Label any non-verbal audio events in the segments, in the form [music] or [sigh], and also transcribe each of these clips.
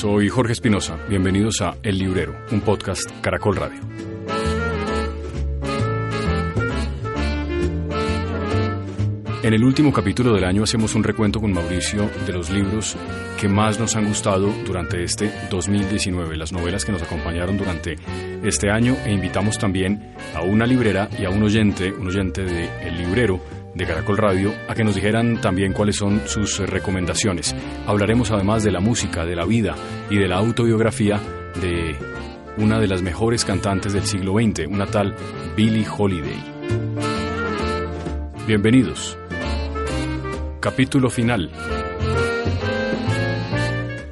Soy Jorge Espinosa. Bienvenidos a El Librero, un podcast Caracol Radio. En el último capítulo del año hacemos un recuento con Mauricio de los libros que más nos han gustado durante este 2019, las novelas que nos acompañaron durante este año e invitamos también a una librera y a un oyente, un oyente de El Librero de Caracol Radio, a que nos dijeran también cuáles son sus recomendaciones. Hablaremos además de la música, de la vida y de la autobiografía de una de las mejores cantantes del siglo XX, una tal Billie Holiday. Bienvenidos. Capítulo final.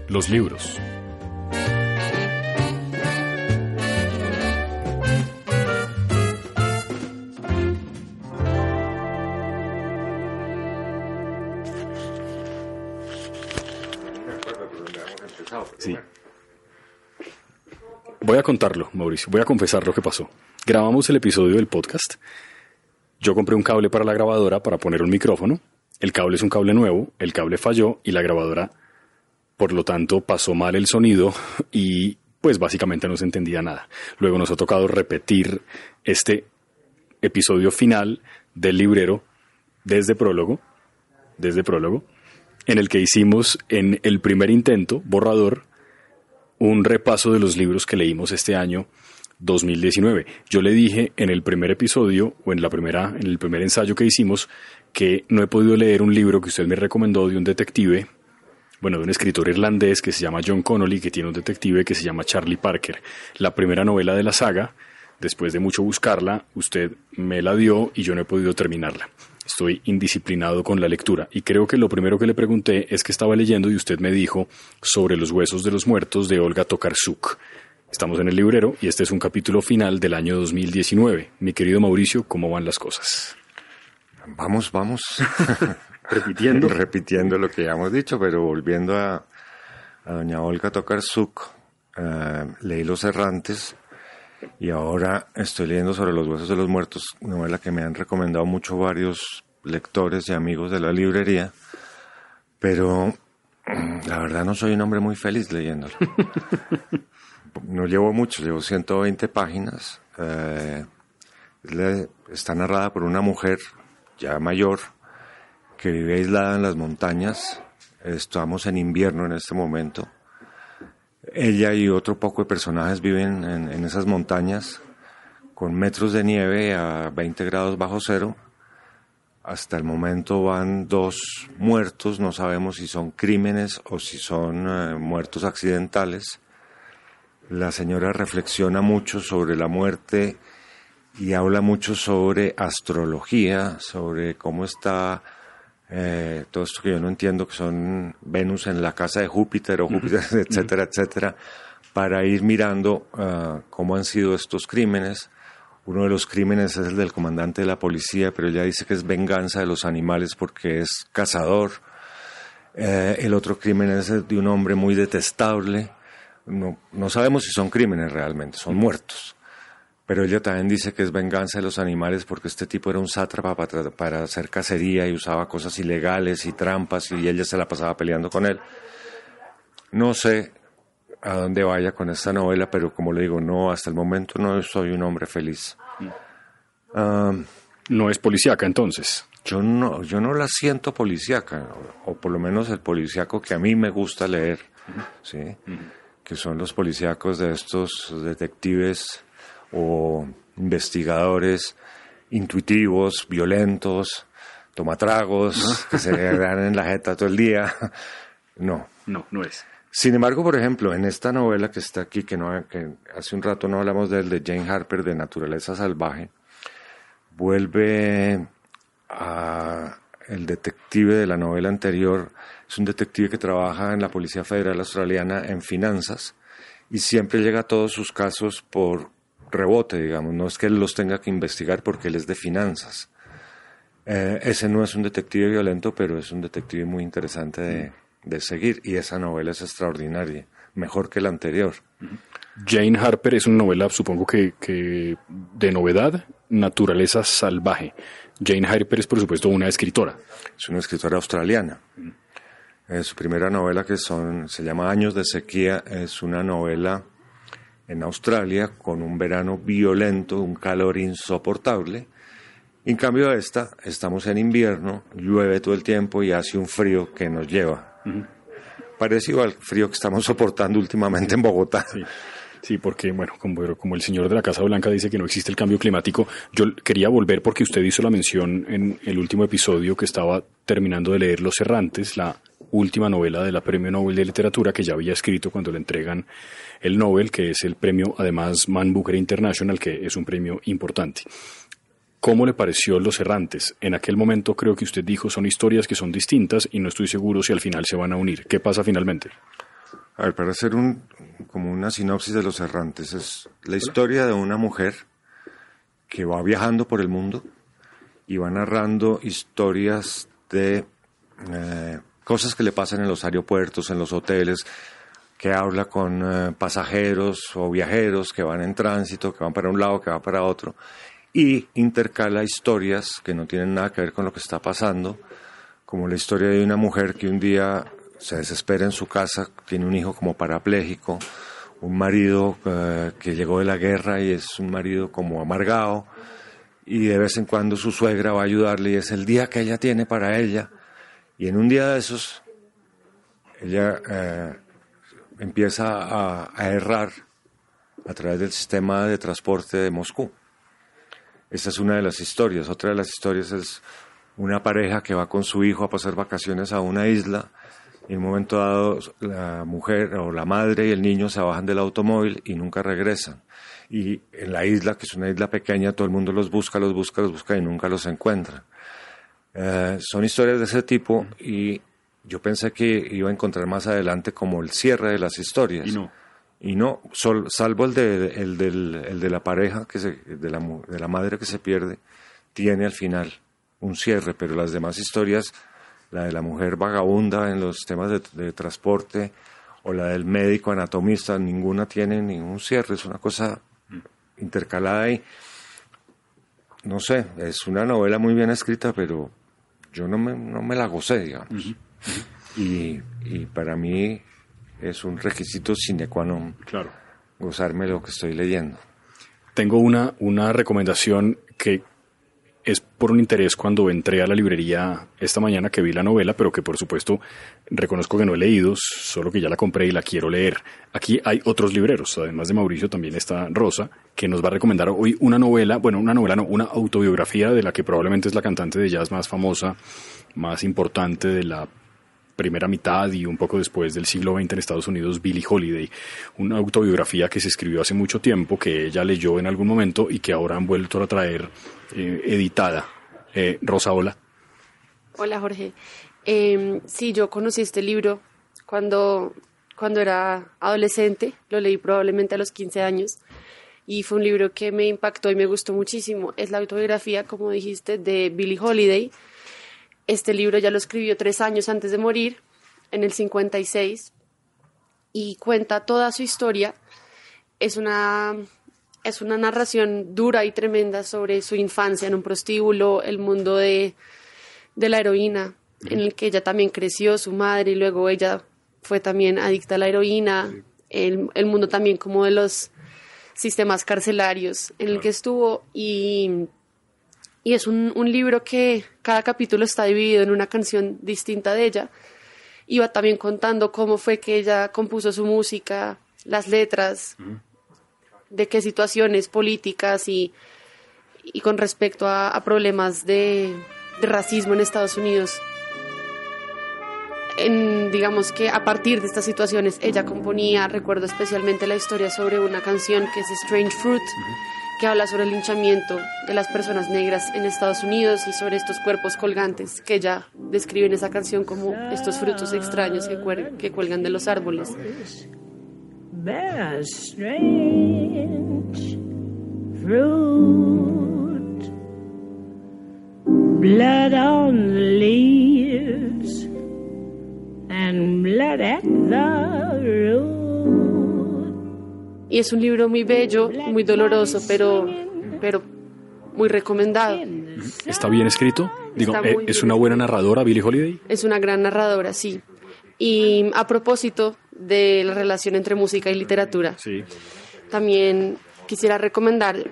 Los libros. Sí. Voy a contarlo, Mauricio. Voy a confesar lo que pasó. Grabamos el episodio del podcast. Yo compré un cable para la grabadora para poner un micrófono. El cable es un cable nuevo, el cable falló y la grabadora, por lo tanto, pasó mal el sonido y pues básicamente no se entendía nada. Luego nos ha tocado repetir este episodio final del librero desde prólogo, desde prólogo, en el que hicimos en el primer intento, borrador, un repaso de los libros que leímos este año 2019. Yo le dije en el primer episodio o en la primera en el primer ensayo que hicimos que no he podido leer un libro que usted me recomendó de un detective, bueno, de un escritor irlandés que se llama John Connolly, que tiene un detective que se llama Charlie Parker. La primera novela de la saga, después de mucho buscarla, usted me la dio y yo no he podido terminarla. Estoy indisciplinado con la lectura y creo que lo primero que le pregunté es que estaba leyendo y usted me dijo sobre los huesos de los muertos de Olga Tokarczuk. Estamos en el librero y este es un capítulo final del año 2019. Mi querido Mauricio, ¿cómo van las cosas? Vamos, vamos. [laughs] Repitiendo. [laughs] Repitiendo lo que ya hemos dicho, pero volviendo a, a doña Olga Tokarczuk, eh, leí Los Errantes y ahora estoy leyendo sobre los huesos de los muertos, novela que me han recomendado mucho varios lectores y amigos de la librería, pero mm, la verdad no soy un hombre muy feliz leyéndolo. [laughs] no llevo mucho, llevo 120 páginas. Eh, está narrada por una mujer ya mayor que vive aislada en las montañas. Estamos en invierno en este momento. Ella y otro poco de personajes viven en, esas montañas con metros de nieve a 20 grados bajo cero. Hasta el momento van dos muertos, no sabemos si son crímenes o si son eh, muertos accidentales. La señora reflexiona mucho sobre la muerte y habla mucho sobre astrología, sobre cómo está eh, todo esto que yo no entiendo, que son Venus en la casa de Júpiter o Júpiter, [laughs] etcétera, etcétera, para ir mirando uh, cómo han sido estos crímenes. Uno de los crímenes es el del comandante de la policía, pero ella dice que es venganza de los animales porque es cazador. Eh, el otro crimen es el de un hombre muy detestable. No, no sabemos si son crímenes realmente, son muertos. Pero ella también dice que es venganza de los animales porque este tipo era un sátrapa para, para, hacer cacería y usaba cosas ilegales y trampas y ella se la pasaba peleando con él. No sé a dónde vaya con esta novela, pero como le digo, no, hasta el momento no soy un hombre feliz. Um, no es policíaca entonces. Yo no, yo no la siento policíaca, o, o por lo menos el policíaco que a mí me gusta leer. ¿sí? Que son los policíacos de estos detectives o investigadores intuitivos, violentos, tomatragos, ¿No? que se dan en la jeta todo el día. [laughs] No. No, no es. Sin embargo, por ejemplo, en esta novela que está aquí, que, no, que hace un rato no hablamos de él, de Jane Harper, de Naturaleza Salvaje, vuelve a el detective de la novela anterior, es un detective que trabaja en la Policía Federal Australiana en finanzas y siempre llega a todos sus casos por rebote, digamos, no es que él los tenga que investigar porque él es de finanzas. Eh, ese no es un detective violento, pero es un detective muy interesante de, de, seguir y esa novela es extraordinaria, mejor que la anterior. Jane Harper es una novela, supongo que, que de novedad, naturaleza salvaje. Jane Harper es, por supuesto, una escritora. Es una escritora australiana. Eh, su primera novela, que son, se llama Años de Sequía, es una novela en Australia con un verano violento, un calor insoportable. En cambio esta, estamos en invierno, llueve todo el tiempo y hace un frío que nos lleva. Parecido al frío que estamos soportando últimamente en Bogotá. Sí. porque, bueno, como, como, el señor de la Casa Blanca dice que no existe el cambio climático, yo quería volver porque usted hizo la mención en el último episodio que estaba terminando de leer Los Errantes, la última novela de la Premio Nobel de Literatura que ya había escrito cuando le entregan el Nobel, que es el premio además Man Booker International, que es un premio importante. ¿Cómo le pareció Los Errantes? En aquel momento creo que usted dijo son historias que son distintas y no estoy seguro si al final se van a unir. ¿Qué pasa finalmente? A ver, para hacer un, como una sinopsis de Los Errantes, es la historia de una mujer que va viajando por el mundo y va narrando historias de eh, cosas que le pasan en los aeropuertos, en los hoteles, que habla con eh, pasajeros o viajeros que van en tránsito, que van para un lado, que van para otro, y intercala historias que no tienen nada que ver con lo que está pasando, como la historia de una mujer que un día se desespera en su casa, tiene un hijo como parapléjico, un marido eh, que llegó de la guerra y es un marido como amargado, y de vez en cuando su suegra va a ayudarle y es el día que ella tiene para ella y en un día de esos, ella eh, empieza a, errar a través del sistema de transporte de Moscú. Esa es una de las historias. Otra de las historias es una pareja que va con su hijo a pasar vacaciones a una isla. Y en un momento dado, la mujer o la madre y el niño se bajan del automóvil y nunca regresan. Y en la isla, que es una isla pequeña, todo el mundo los busca, los busca, los busca y nunca los encuentra. Eh, son historias de ese tipo y yo pensé que iba a encontrar más adelante como el cierre de las historias. Y no. Y no, salvo el de, el, del, el de la pareja, que se, de, la, de la madre que se pierde, tiene al final un cierre, pero las demás historias, la de la mujer vagabunda en los temas de, de transporte o la del médico anatomista, ninguna tiene ningún cierre, es una cosa intercalada y no sé, es una novela muy bien escrita, pero yo no me, no me la gocé, digamos. Y, y, para mí es un requisito sine qua non claro. gozarme lo que estoy leyendo. Tengo una, una recomendación que es por un interés cuando entré a la librería esta mañana que vi la novela, pero que por supuesto reconozco que no he leído, solo que ya la compré y la quiero leer. Aquí hay otros libreros, además de Mauricio también está Rosa, que nos va a recomendar hoy una novela, bueno, una novela no, una autobiografía de la que probablemente es la cantante de jazz más famosa, más importante de la primera mitad y un poco después del siglo XX en Estados Unidos, Billie Holiday, una autobiografía que se escribió hace mucho tiempo, que ella leyó en algún momento y que ahora han vuelto a traer eh, editada. Eh, Rosa, hola. Hola, Jorge. Eh, sí, yo conocí este libro cuando, cuando era adolescente, lo leí probablemente a los 15 años y fue un libro que me impactó y me gustó muchísimo. Es la autobiografía, como dijiste, de Billie Holiday este libro ya lo escribió tres años antes de morir, en el 56, y cuenta toda su historia. Es una, es una narración dura y tremenda sobre su infancia en un prostíbulo, el mundo de, la heroína, en el que ella también creció, su madre, y luego ella fue también adicta a la heroína, el, el mundo también como de los sistemas carcelarios en el que estuvo y y es un, libro que cada capítulo está dividido en una canción distinta de ella. Iba también contando cómo fue que ella compuso su música, las letras, de qué situaciones políticas y, y con respecto a, problemas de, racismo en Estados Unidos. En, digamos que a partir de estas situaciones ella componía, recuerdo especialmente la historia sobre una canción que es Strange Fruit, que habla sobre el linchamiento de las personas negras en Estados Unidos y sobre estos cuerpos colgantes que ella describe en esa canción como estos frutos extraños que, cuelgan de los árboles. blood on the leaves and blood at the road. Y es un libro muy bello, muy doloroso, pero, pero muy recomendado. ¿Está bien escrito? Digo, eh, ¿es una buena narradora, Billie Holiday? Es una gran narradora, sí. Y a propósito de la relación entre música y literatura, Sí. también quisiera recomendar,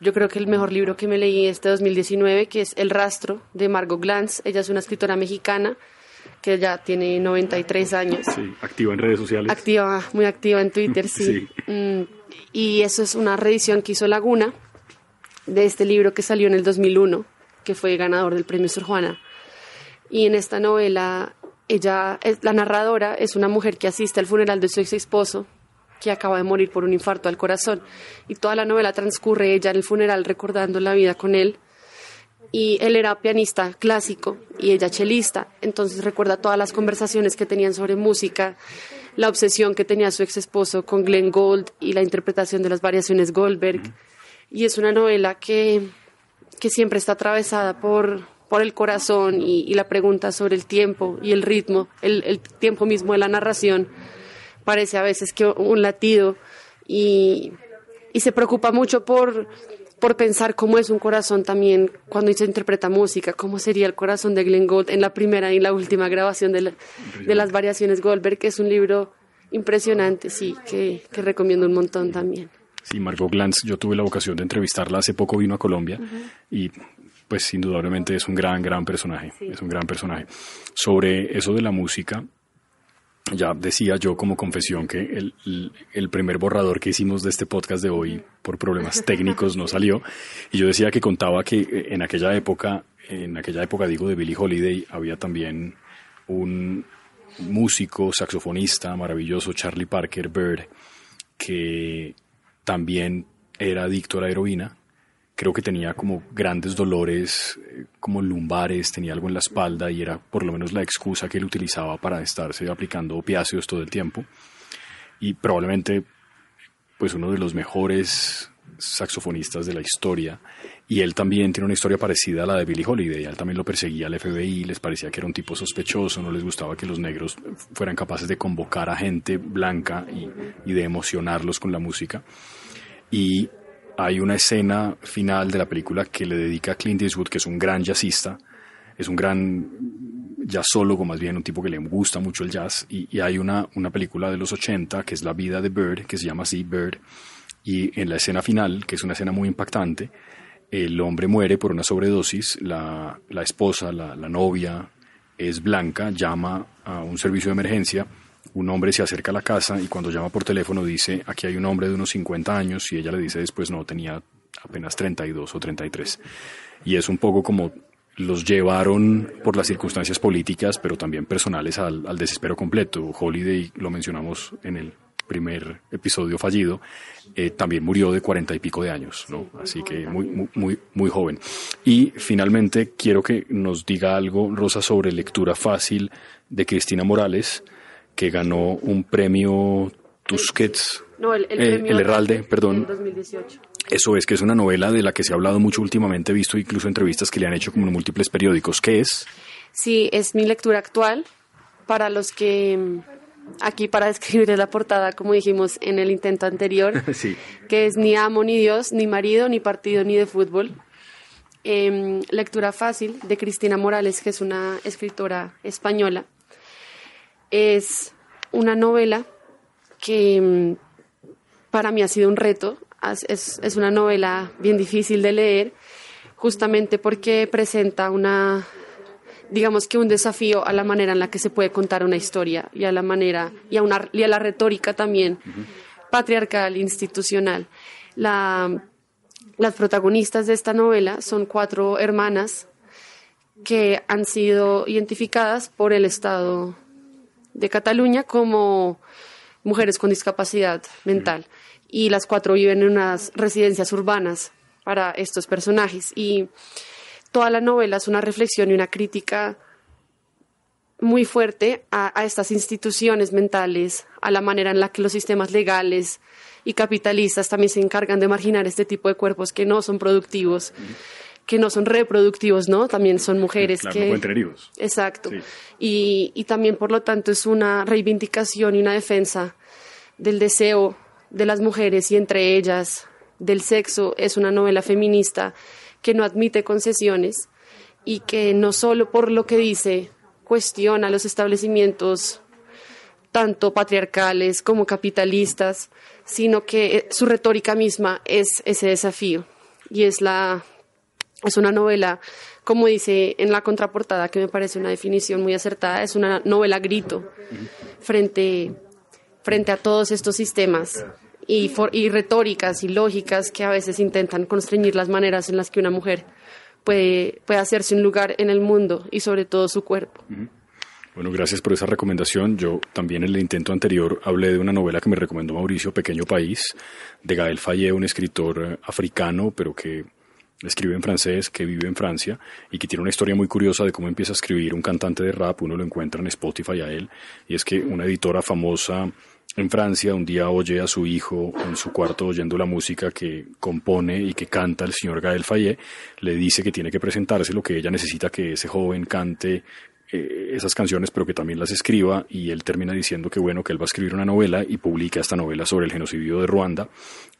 yo creo que el mejor libro que me leí este 2019, que es El rastro de Margot Glantz. Ella es una escritora mexicana que ya tiene 93 años. Sí, activa en redes sociales. Activa, muy activa en Twitter, [laughs] sí. Sí. Mm, y eso es una reedición que hizo Laguna de este libro que salió en el 2001, que fue ganador del premio Sor Juana. Y en esta novela, ella, la narradora es una mujer que asiste al funeral de su ex esposo, que acaba de morir por un infarto al corazón. Y toda la novela transcurre ella en el funeral recordando la vida con él. Y él era pianista clásico y ella chelista, entonces recuerda todas las conversaciones que tenían sobre música, la obsesión que tenía su ex esposo con Glenn Gould y la interpretación de las variaciones Goldberg. Y es una novela que, que siempre está atravesada por, por el corazón y, y la pregunta sobre el tiempo y el ritmo, el, el tiempo mismo de la narración. Parece a veces que un latido y, y se preocupa mucho por, por pensar cómo es un corazón también cuando se interpreta música, cómo sería el corazón de Glenn Gould en la primera y la última grabación de, la- de las variaciones Goldberg, que es un libro impresionante, sí, que, que recomiendo un montón también. Sí, Margot Glantz, yo tuve la ocasión de entrevistarla hace poco, vino a Colombia y pues indudablemente es un gran, gran personaje, es un gran personaje. Sobre eso de la música, ya decía yo como confesión que el, el- primer borrador que hicimos de este podcast de hoy por problemas [laughs] técnicos no salió y yo decía que contaba que eh, en aquella época, en aquella época digo de Billie Holiday, había también un músico, saxofonista maravilloso, Charlie Parker Bird, que también era adicto a la heroína. Creo que tenía como grandes dolores, eh, como lumbares, tenía algo en la espalda y era por lo menos la excusa que él utilizaba para estarse aplicando opiáceos todo el tiempo. Y probablemente, pues uno de los mejores saxofonistas de la historia. Y él también tiene una historia parecida a la de Billie Holiday. Él también lo perseguía el FBI, les parecía que era un tipo sospechoso, no les gustaba que los negros fueran capaces de convocar a gente blanca y de emocionarlos con la música. Y hay una escena final de la película que le dedica a Clint Eastwood, que es un gran jazzista, es un gran jazzólogo, más bien un tipo que le gusta mucho el jazz, y, y hay una, una película de los 80 que es La vida de Bird, que se llama así Bird, y en la escena final, que es una escena muy impactante, el hombre muere por una sobredosis, la, la esposa, la, la novia es blanca, llama a un servicio de emergencia, un hombre se acerca a la casa y cuando llama por teléfono dice, aquí hay un hombre de unos 50 años y ella le dice después, no, tenía apenas 32 o 33. Y es un poco como los llevaron por las circunstancias políticas, pero también personales al, al desespero completo. Holiday, lo mencionamos en el primer episodio fallido, eh, también murió de cuarenta y pico de años, ¿no? Así que muy, muy, muy, muy joven. Y finalmente quiero que nos diga algo, Rosa, sobre lectura fácil de Cristina Morales, que ganó un premio Tusquets, No, el, el eh, premio el Herralde, perdón. En 2018. Eso es, que es una novela de la que se ha hablado mucho últimamente, he visto incluso entrevistas que le han hecho como en múltiples periódicos. ¿Qué es? Sí, es mi lectura actual. Para los que aquí para describir la portada, como dijimos en el intento anterior, [laughs] Sí. que es ni amo ni Dios, ni marido, ni partido, ni de fútbol. Em, lectura fácil de Cristina Morales, que es una escritora española. Es una novela que mm, para mí ha sido un reto. Es, es una novela bien difícil de leer, justamente porque presenta una, digamos que un desafío a la manera en la que se puede contar una historia y a la manera y a, una, y a la retórica también patriarcal, institucional. La, las protagonistas de esta novela son cuatro hermanas que han sido identificadas por el Estado de Cataluña como mujeres con discapacidad mental. Y las cuatro viven en unas residencias urbanas para estos personajes. Y toda la novela es una reflexión y una crítica muy fuerte a, estas instituciones mentales, a la manera en la que los sistemas legales y capitalistas también se encargan de marginar este tipo de cuerpos que no son productivos, que no son reproductivos, ¿no? También son mujeres Claro, que... no. Exacto. Sí. Y, y también, por lo tanto, es una reivindicación y una defensa del deseo de las mujeres y entre ellas del sexo. Es una novela feminista que no admite concesiones y que no solo por lo que dice cuestiona los establecimientos tanto patriarcales como capitalistas, sino que eh, su retórica misma es ese desafío y es la es una novela, como dice en la contraportada, que me parece una definición muy acertada, es una novela grito frente, frente a todos estos sistemas y, y retóricas y lógicas que a veces intentan constreñir las maneras en las que una mujer puede, puede hacerse un lugar en el mundo y sobre todo su cuerpo. Bueno, gracias por esa recomendación. Yo también en el intento anterior hablé de una novela que me recomendó Mauricio, Pequeño País, de Gael Fayet, un escritor eh, africano, pero que escribe en francés, que vive en Francia y que tiene una historia muy curiosa de cómo empieza a escribir un cantante de rap. Uno lo encuentra en Spotify a él. Y es que una editora famosa en Francia un día oye a su hijo en su cuarto oyendo la música que compone y que canta el señor Gael Fayet, le dice que tiene que presentarse lo que ella necesita que ese joven cante eh, esas canciones, pero que también las escriba, y él termina diciendo que bueno, que él va a escribir una novela y publica esta novela sobre el genocidio de Ruanda,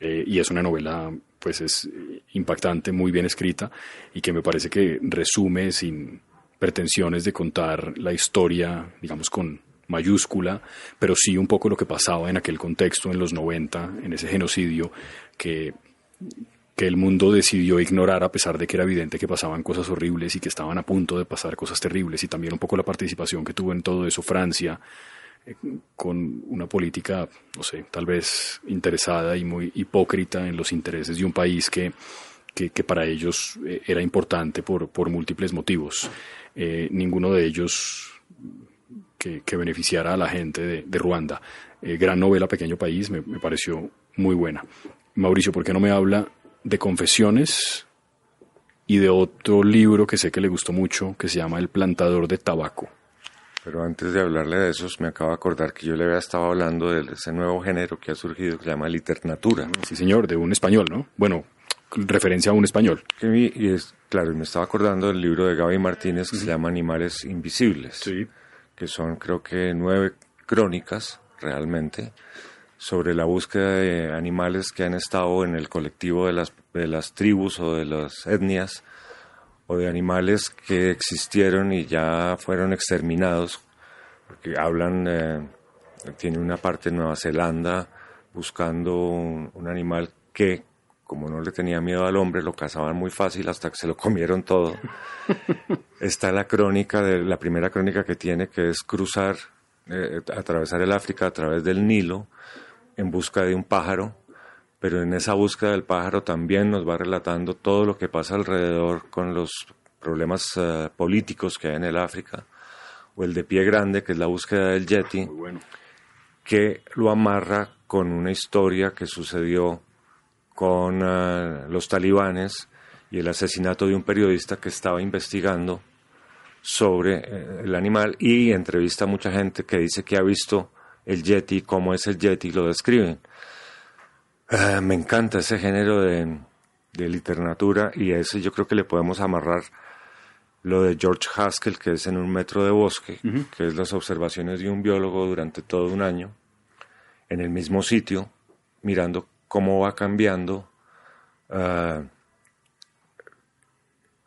eh, y es una novela, pues es impactante, muy bien escrita, y que me parece que resume sin pretensiones de contar la historia, digamos, con mayúscula, pero sí un poco lo que pasaba en aquel contexto en los 90, en ese genocidio que que el mundo decidió ignorar a pesar de que era evidente que pasaban cosas horribles y que estaban a punto de pasar cosas terribles y también un poco la participación que tuvo en todo eso Francia eh, con una política, no sé, tal vez interesada y muy hipócrita en los intereses de un país que, que, para ellos eh, era importante por, por múltiples motivos. Eh, ninguno de ellos que, beneficiara a la gente de, Ruanda. gran novela, Pequeño País, me, me pareció muy buena. Mauricio, ¿por qué no me habla de confesiones y de otro libro que sé que le gustó mucho, que se llama El plantador de tabaco. Pero antes de hablarle de esos, me acabo de acordar que yo le había estado hablando de ese nuevo género que ha surgido, que se llama literatura. Sí, señor, de un español, ¿no? Bueno, referencia a un español. Y es, claro, me estaba acordando del libro de Gaby Martínez que se llama Animales Invisibles. Sí. Que son, creo que, nueve crónicas, realmente, sobre la búsqueda de animales que han estado en el colectivo de las, de las tribus o de las etnias, o de animales que existieron y ya fueron exterminados, porque hablan, eh, tiene una parte en Nueva Zelanda buscando un, un, animal que, como no le tenía miedo al hombre, lo cazaban muy fácil hasta que se lo comieron todo. [laughs] Está la crónica, de, la primera crónica que tiene, que es cruzar, eh, atravesar el África a través del Nilo, en busca de un pájaro, pero en esa búsqueda del pájaro también nos va relatando todo lo que pasa alrededor con los problemas eh, políticos que hay en el África, o el de pie grande, que es la búsqueda del Yeti, que lo amarra con una historia que sucedió con eh, los talibanes y el asesinato de un periodista que estaba investigando sobre eh, el animal y entrevista a mucha gente que dice que ha visto el Yeti, cómo es el Yeti, lo describen. Ah, me encanta ese género de, literatura y a ese yo creo que le podemos amarrar lo de George Haskell, que es en un metro de bosque, que es las observaciones de un biólogo durante todo un año, en el mismo sitio, mirando cómo va cambiando ah,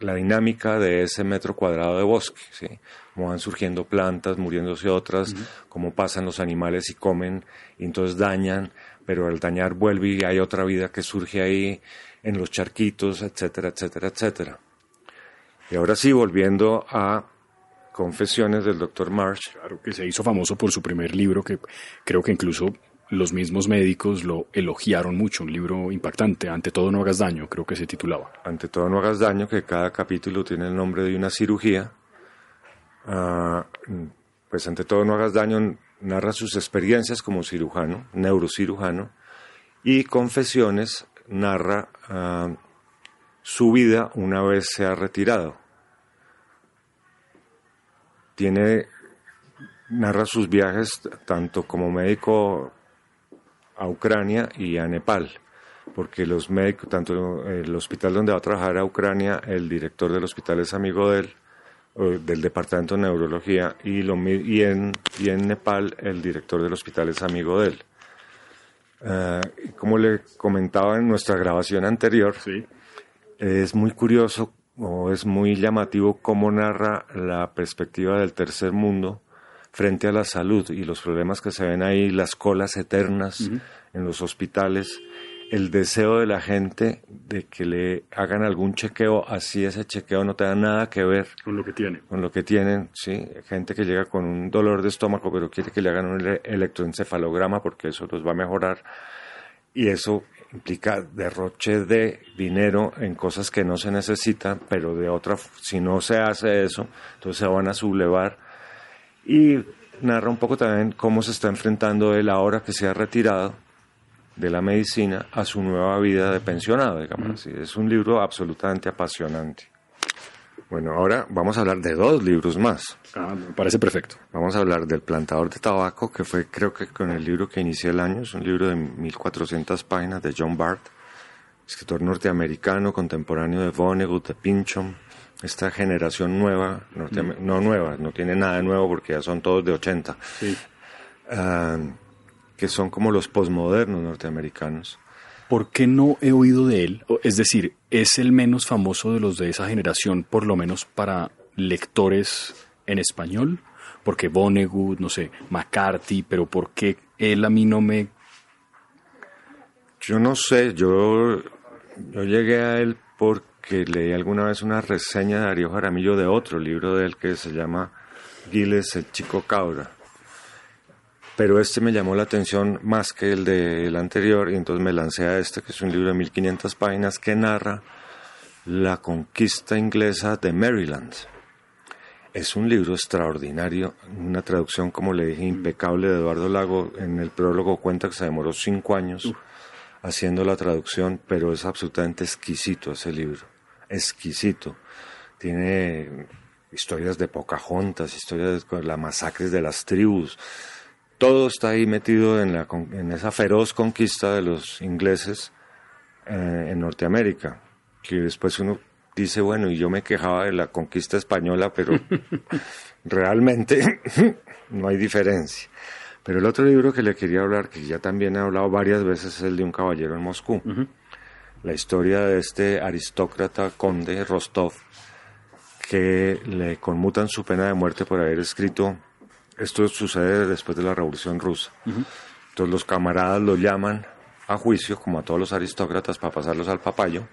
la dinámica de ese metro cuadrado de bosque, ¿sí? cómo van surgiendo plantas, muriéndose otras, cómo pasan los animales y comen y entonces dañan, pero al dañar vuelve y hay otra vida que surge ahí en los charquitos, etcétera, etcétera, etcétera. Y ahora sí, volviendo a Confesiones del Dr. Marsh. Claro, que se hizo famoso por su primer libro, que creo que incluso los mismos médicos lo elogiaron mucho, un libro impactante, Ante todo no hagas daño, creo que se titulaba. Ante todo no hagas daño, que cada capítulo tiene el nombre de una cirugía. Ah, pues ante todo no hagas daño narra sus experiencias como cirujano, neurocirujano, y Confesiones narra ah, su vida una vez se ha retirado. Tiene narra sus viajes tanto como médico a Ucrania y a Nepal, porque los médicos, tanto el hospital donde va a trabajar a Ucrania, el director del hospital es amigo de él, del departamento de neurología, y, lo, y, en, y en Nepal el director del hospital es amigo de él. Eh, como le comentaba en nuestra grabación anterior, sí. es muy curioso o es muy llamativo cómo narra la perspectiva del tercer mundo frente a la salud y los problemas que se ven ahí, las colas eternas en los hospitales, el deseo de la gente de que le hagan algún chequeo, así ese chequeo no tenga nada que ver con lo que tiene. Con lo que tienen, sí. Gente que llega con un dolor de estómago, pero quiere que le hagan un electroencefalograma porque eso los va a mejorar. Y eso implica derroche de dinero en cosas que no se necesitan, pero de otra, si no se hace eso, entonces se van a sublevar. Y narra un poco también cómo se está enfrentando él ahora que se ha retirado de la medicina a su nueva vida de pensionado, digamos Es un libro absolutamente apasionante. Bueno, ahora vamos a hablar de dos libros más. Ah, me parece perfecto. Vamos a hablar del plantador de tabaco, que fue creo que con el libro que inicié el año, es un libro de 1400 páginas de John Bart, escritor norteamericano, contemporáneo de Vonnegut, de Pinchon, esta generación nueva, no nueva, no tiene nada de nuevo porque ya son todos de 80. Sí. Ah, que son como los posmodernos norteamericanos. ¿Por qué no he oído de él? Es decir, ¿es el menos famoso de los de esa generación, por lo menos para lectores en español? Porque Vonnegut, no sé, McCarthy, pero ¿por qué él a mí no me... Yo no sé, yo, yo llegué a él porque leí alguna vez una reseña de Darío Jaramillo de otro libro de él que se llama Giles el Chico Cabra pero este me llamó la atención más que el del anterior y entonces me lancé a este, que es un libro de 1500 páginas que narra la conquista inglesa de Maryland. Es un libro extraordinario, una traducción, como le dije, impecable de Eduardo Lago. En el prólogo cuenta que se demoró cinco años haciendo la traducción, pero es absolutamente exquisito ese libro, exquisito. Tiene historias de Pocahontas, historias de las masacres de las tribus, todo está ahí metido en, la, en esa feroz conquista de los ingleses eh, en Norteamérica, que después uno dice, bueno, y yo me quejaba de la conquista española, pero [laughs] realmente [laughs] no hay diferencia. Pero el otro libro que le quería hablar, que ya también he hablado varias veces, es el de un caballero en Moscú. La historia de este aristócrata conde Rostov, que le conmutan su pena de muerte por haber escrito esto sucede después de la Revolución Rusa. Entonces los camaradas lo llaman a juicio, como a todos los aristócratas, para pasarlos al papayo,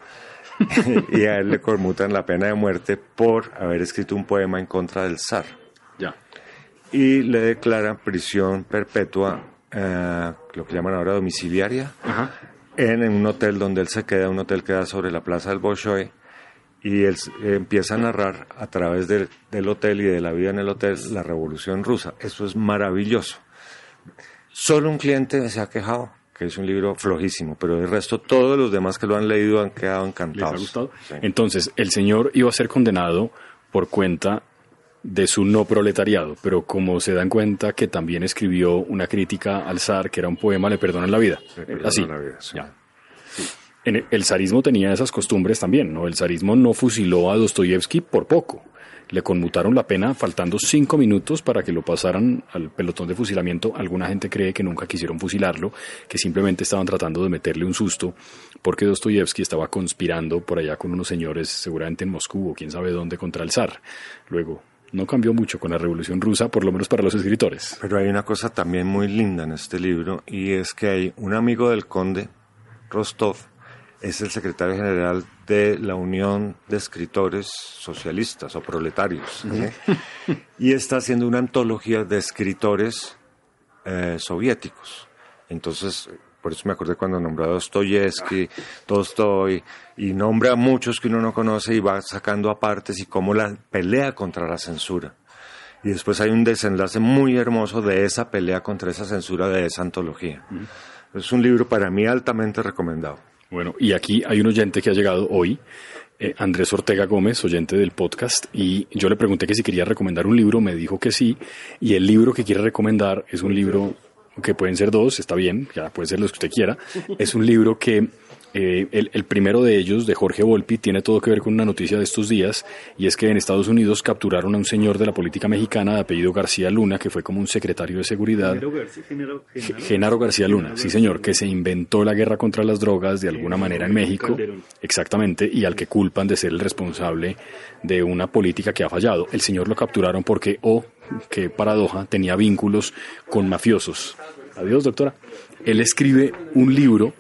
[laughs] y a él le conmutan la pena de muerte por haber escrito un poema en contra del zar. Ya. Y le declaran prisión perpetua, eh, lo que llaman ahora domiciliaria, en, un hotel donde él se queda, un hotel que da sobre la plaza del Bolshoi, y él empieza a narrar a través del hotel y de la vida en el hotel la revolución rusa. Eso es maravilloso. Solo un cliente se ha quejado, que es un libro flojísimo, pero el resto todos los demás que lo han leído han quedado encantados. ha gustado? Entonces, el señor iba a ser condenado por cuenta de su no proletariado, pero como se dan cuenta que también escribió una crítica al zar, que era un poema, le perdonan la vida. Así. La vida, el zarismo tenía esas costumbres también, ¿no? El zarismo no fusiló a Dostoyevsky por poco. Le conmutaron la pena faltando cinco minutos para que lo pasaran al pelotón de fusilamiento. Alguna gente cree que nunca quisieron fusilarlo, que simplemente estaban tratando de meterle un susto, porque Dostoyevsky estaba conspirando por allá con unos señores, seguramente en Moscú o quién sabe dónde, contra el zar. Luego, no cambió mucho con la Revolución Rusa, por lo menos para los escritores. Pero hay una cosa también muy linda en este libro, y es que hay un amigo del conde, Rostov, es el secretario general de la Unión de Escritores Socialistas o Proletarios. ¿eh? [laughs] y está haciendo una antología de escritores eh, soviéticos. Entonces, por eso me acordé cuando nombró a Dostoyevsky, Tolstoy, y nombra a muchos que uno no conoce y va sacando apartes y cómo la pelea contra la censura. Y después hay un desenlace muy hermoso de esa pelea contra esa censura de esa antología. Es un libro para mí altamente recomendado. Bueno, y aquí hay un oyente que ha llegado hoy, eh, Andrés Ortega Gómez, oyente del podcast, y yo le pregunté que si quería recomendar un libro, me dijo que sí, y el libro que quiere recomendar es un libro que pueden ser dos, está bien, ya puede ser los que usted quiera, es un libro que eh, el, primero de ellos, de Jorge Volpi, tiene todo que ver con una noticia de estos días, y es que en Estados Unidos capturaron a un señor de la política mexicana de apellido García Luna, que fue como un secretario de seguridad. Genaro García, Luna, sí señor, que se inventó la guerra contra las drogas de alguna manera en México, exactamente, y al que culpan de ser el responsable de una política que ha fallado. El señor lo capturaron porque o qué paradoja, tenía vínculos con mafiosos. Adiós, doctora. Él escribe un libro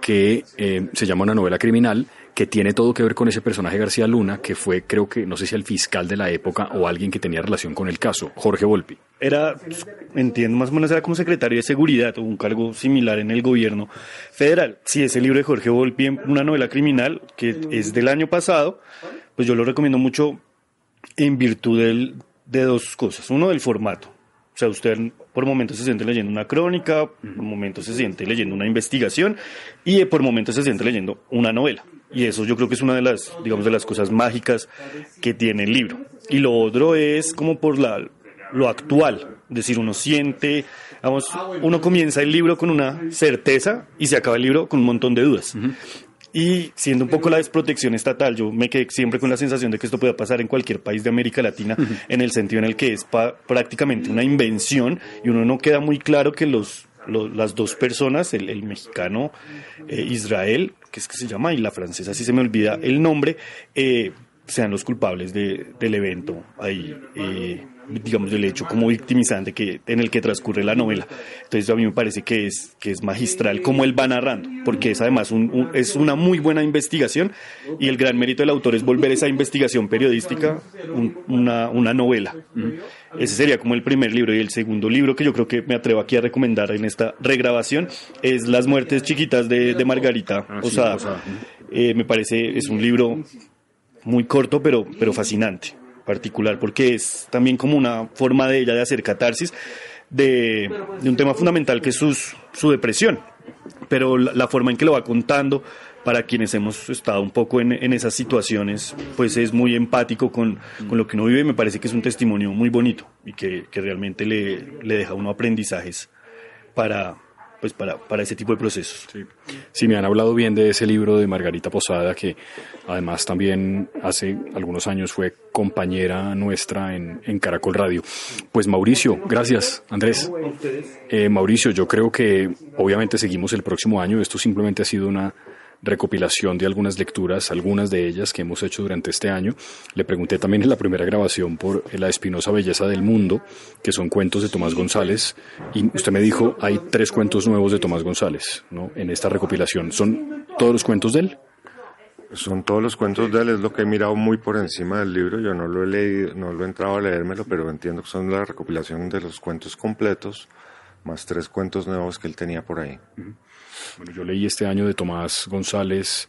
que eh, se llama Una novela criminal que tiene todo que ver con ese personaje García Luna, que fue, creo que, no sé si el fiscal de la época o alguien que tenía relación con el caso, Jorge Volpi. Era, entiendo, más o menos era como secretario de seguridad o un cargo similar en el gobierno federal. Sí, ese libro de Jorge Volpi, una novela criminal que es del año pasado, pues yo lo recomiendo mucho en virtud de dos cosas. Uno, del formato. O sea, usted por momentos se siente leyendo una crónica, por momentos se siente leyendo una investigación y por momentos se siente leyendo una novela. Y eso yo creo que es una de las, digamos, de las cosas mágicas que tiene el libro. Y lo otro es como por la, lo actual. Es decir, uno siente, vamos, uno comienza el libro con una certeza y se acaba el libro con un montón de dudas. Y siendo un poco la desprotección estatal, yo me quedé siempre con la sensación de que esto pueda pasar en cualquier país de América Latina, en el sentido en el que es prácticamente una invención y uno no queda muy claro que los las dos personas, el, mexicano eh, Israel, que es que se llama, y la francesa, si se me olvida el nombre, eh, sean los culpables de, del evento ahí. Eh, digamos, del hecho como victimizante que, en el que transcurre la novela. Entonces a mí me parece que es, que es magistral como él va narrando, porque es además un, es una muy buena investigación y el gran mérito del autor es volver esa investigación periodística una, una novela. Ese sería como el primer libro y el segundo libro que yo creo que me atrevo aquí a recomendar en esta regrabación es Las muertes chiquitas de, de Margarita ah, Posada. Eh, me parece, es un libro muy corto pero, pero fascinante particular, porque es también como una forma de ella de hacer catarsis de, un tema fundamental que es su depresión. Pero la, forma en que lo va contando, para quienes hemos estado un poco en, esas situaciones, pues es muy empático con, lo que uno vive. Me parece que es un testimonio muy bonito y que, realmente le, le deja uno aprendizajes para, pues para, para ese tipo de procesos. Sí. me han hablado bien de ese libro de Margarita Posada, que además también hace algunos años fue compañera nuestra en, en Caracol Radio. Pues Mauricio, gracias, Andrés. Eh, Mauricio, yo creo que obviamente seguimos el próximo año, esto simplemente ha sido una recopilación de algunas lecturas, algunas de ellas que hemos hecho durante este año. Le pregunté también en la primera grabación por La espinosa belleza del mundo, que son cuentos de Tomás González, y usted me dijo, hay tres cuentos nuevos de Tomás González, ¿no? En esta recopilación. ¿Son todos los cuentos de él? Son todos los cuentos de él, es lo que he mirado muy por encima del libro, yo no lo he leído, no lo he entrado a leérmelo, pero entiendo que son la recopilación de los cuentos completos, más tres cuentos nuevos que él tenía por ahí. Bueno, yo leí este año de Tomás González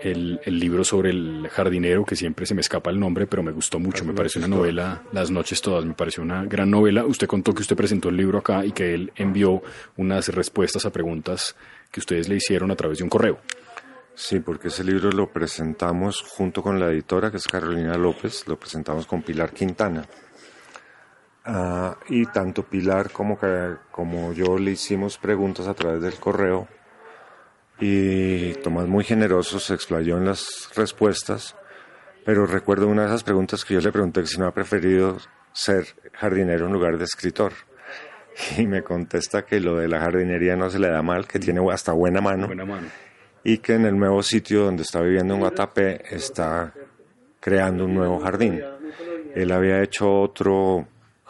el, libro sobre el jardinero, que siempre se me escapa el nombre, pero me gustó mucho. Me pareció una novela, Las noches todas, me pareció una gran novela. Usted contó que usted presentó el libro acá y que él envió unas respuestas a preguntas que ustedes le hicieron a través de un correo. Sí, porque ese libro lo presentamos junto con la editora, que es Carolina López, lo presentamos con Pilar Quintana. Ah, y tanto Pilar como, como yo le hicimos preguntas a través del correo y Tomás muy generoso se explayó en las respuestas, pero recuerdo una de esas preguntas que yo le pregunté si no ha preferido ser jardinero en lugar de escritor. [laughs] Y me contesta que lo de la jardinería no se le da mal, que tiene hasta buena mano, buena mano. y que en el nuevo sitio donde está viviendo en Guatapé está creando un nuevo jardín. Él había hecho otro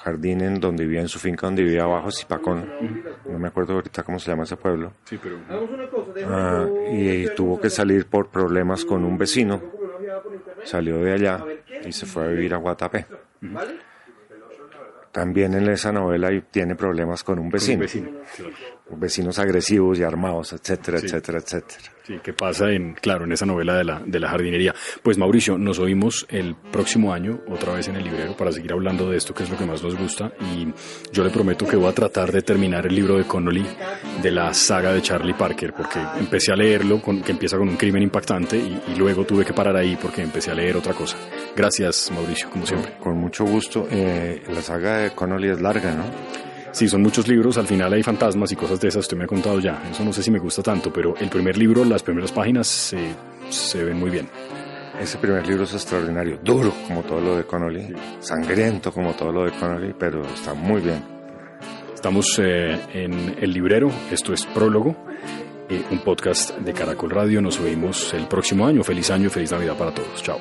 jardín en donde vivía, en su finca donde vivía abajo, Zipacón. No me acuerdo ahorita cómo se llama ese pueblo. Sí, pero... Ah, y, tuvo que salir por problemas con un vecino. Salió de allá y se fue a vivir a Guatapé. También en esa novela tiene problemas con un vecino. Vecinos agresivos y armados, etcétera, etcétera, etcétera. Sí, que pasa en, claro, en esa novela de la, de la jardinería. Pues Mauricio, nos oímos el próximo año, otra vez en el librero, para seguir hablando de esto, que es lo que más nos gusta. Y yo le prometo que voy a tratar de terminar el libro de Connolly de la saga de Charlie Parker, porque empecé a leerlo, con, que empieza con un crimen impactante, y, luego tuve que parar ahí porque empecé a leer otra cosa. Gracias, Mauricio, como siempre. Con mucho gusto. Eh, la saga de Connolly es larga, ¿no? Sí, son muchos libros, al final hay fantasmas y cosas de esas, usted me ha contado ya, eso no sé si me gusta tanto, pero el primer libro, las primeras páginas se, se ven muy bien. Ese primer libro es extraordinario, duro como todo lo de Connolly, sangriento como todo lo de Connolly, pero está muy bien. Estamos eh, en El Librero, esto es Prólogo, eh, un podcast de Caracol Radio, nos vemos el próximo año, feliz año, feliz Navidad para todos, chao.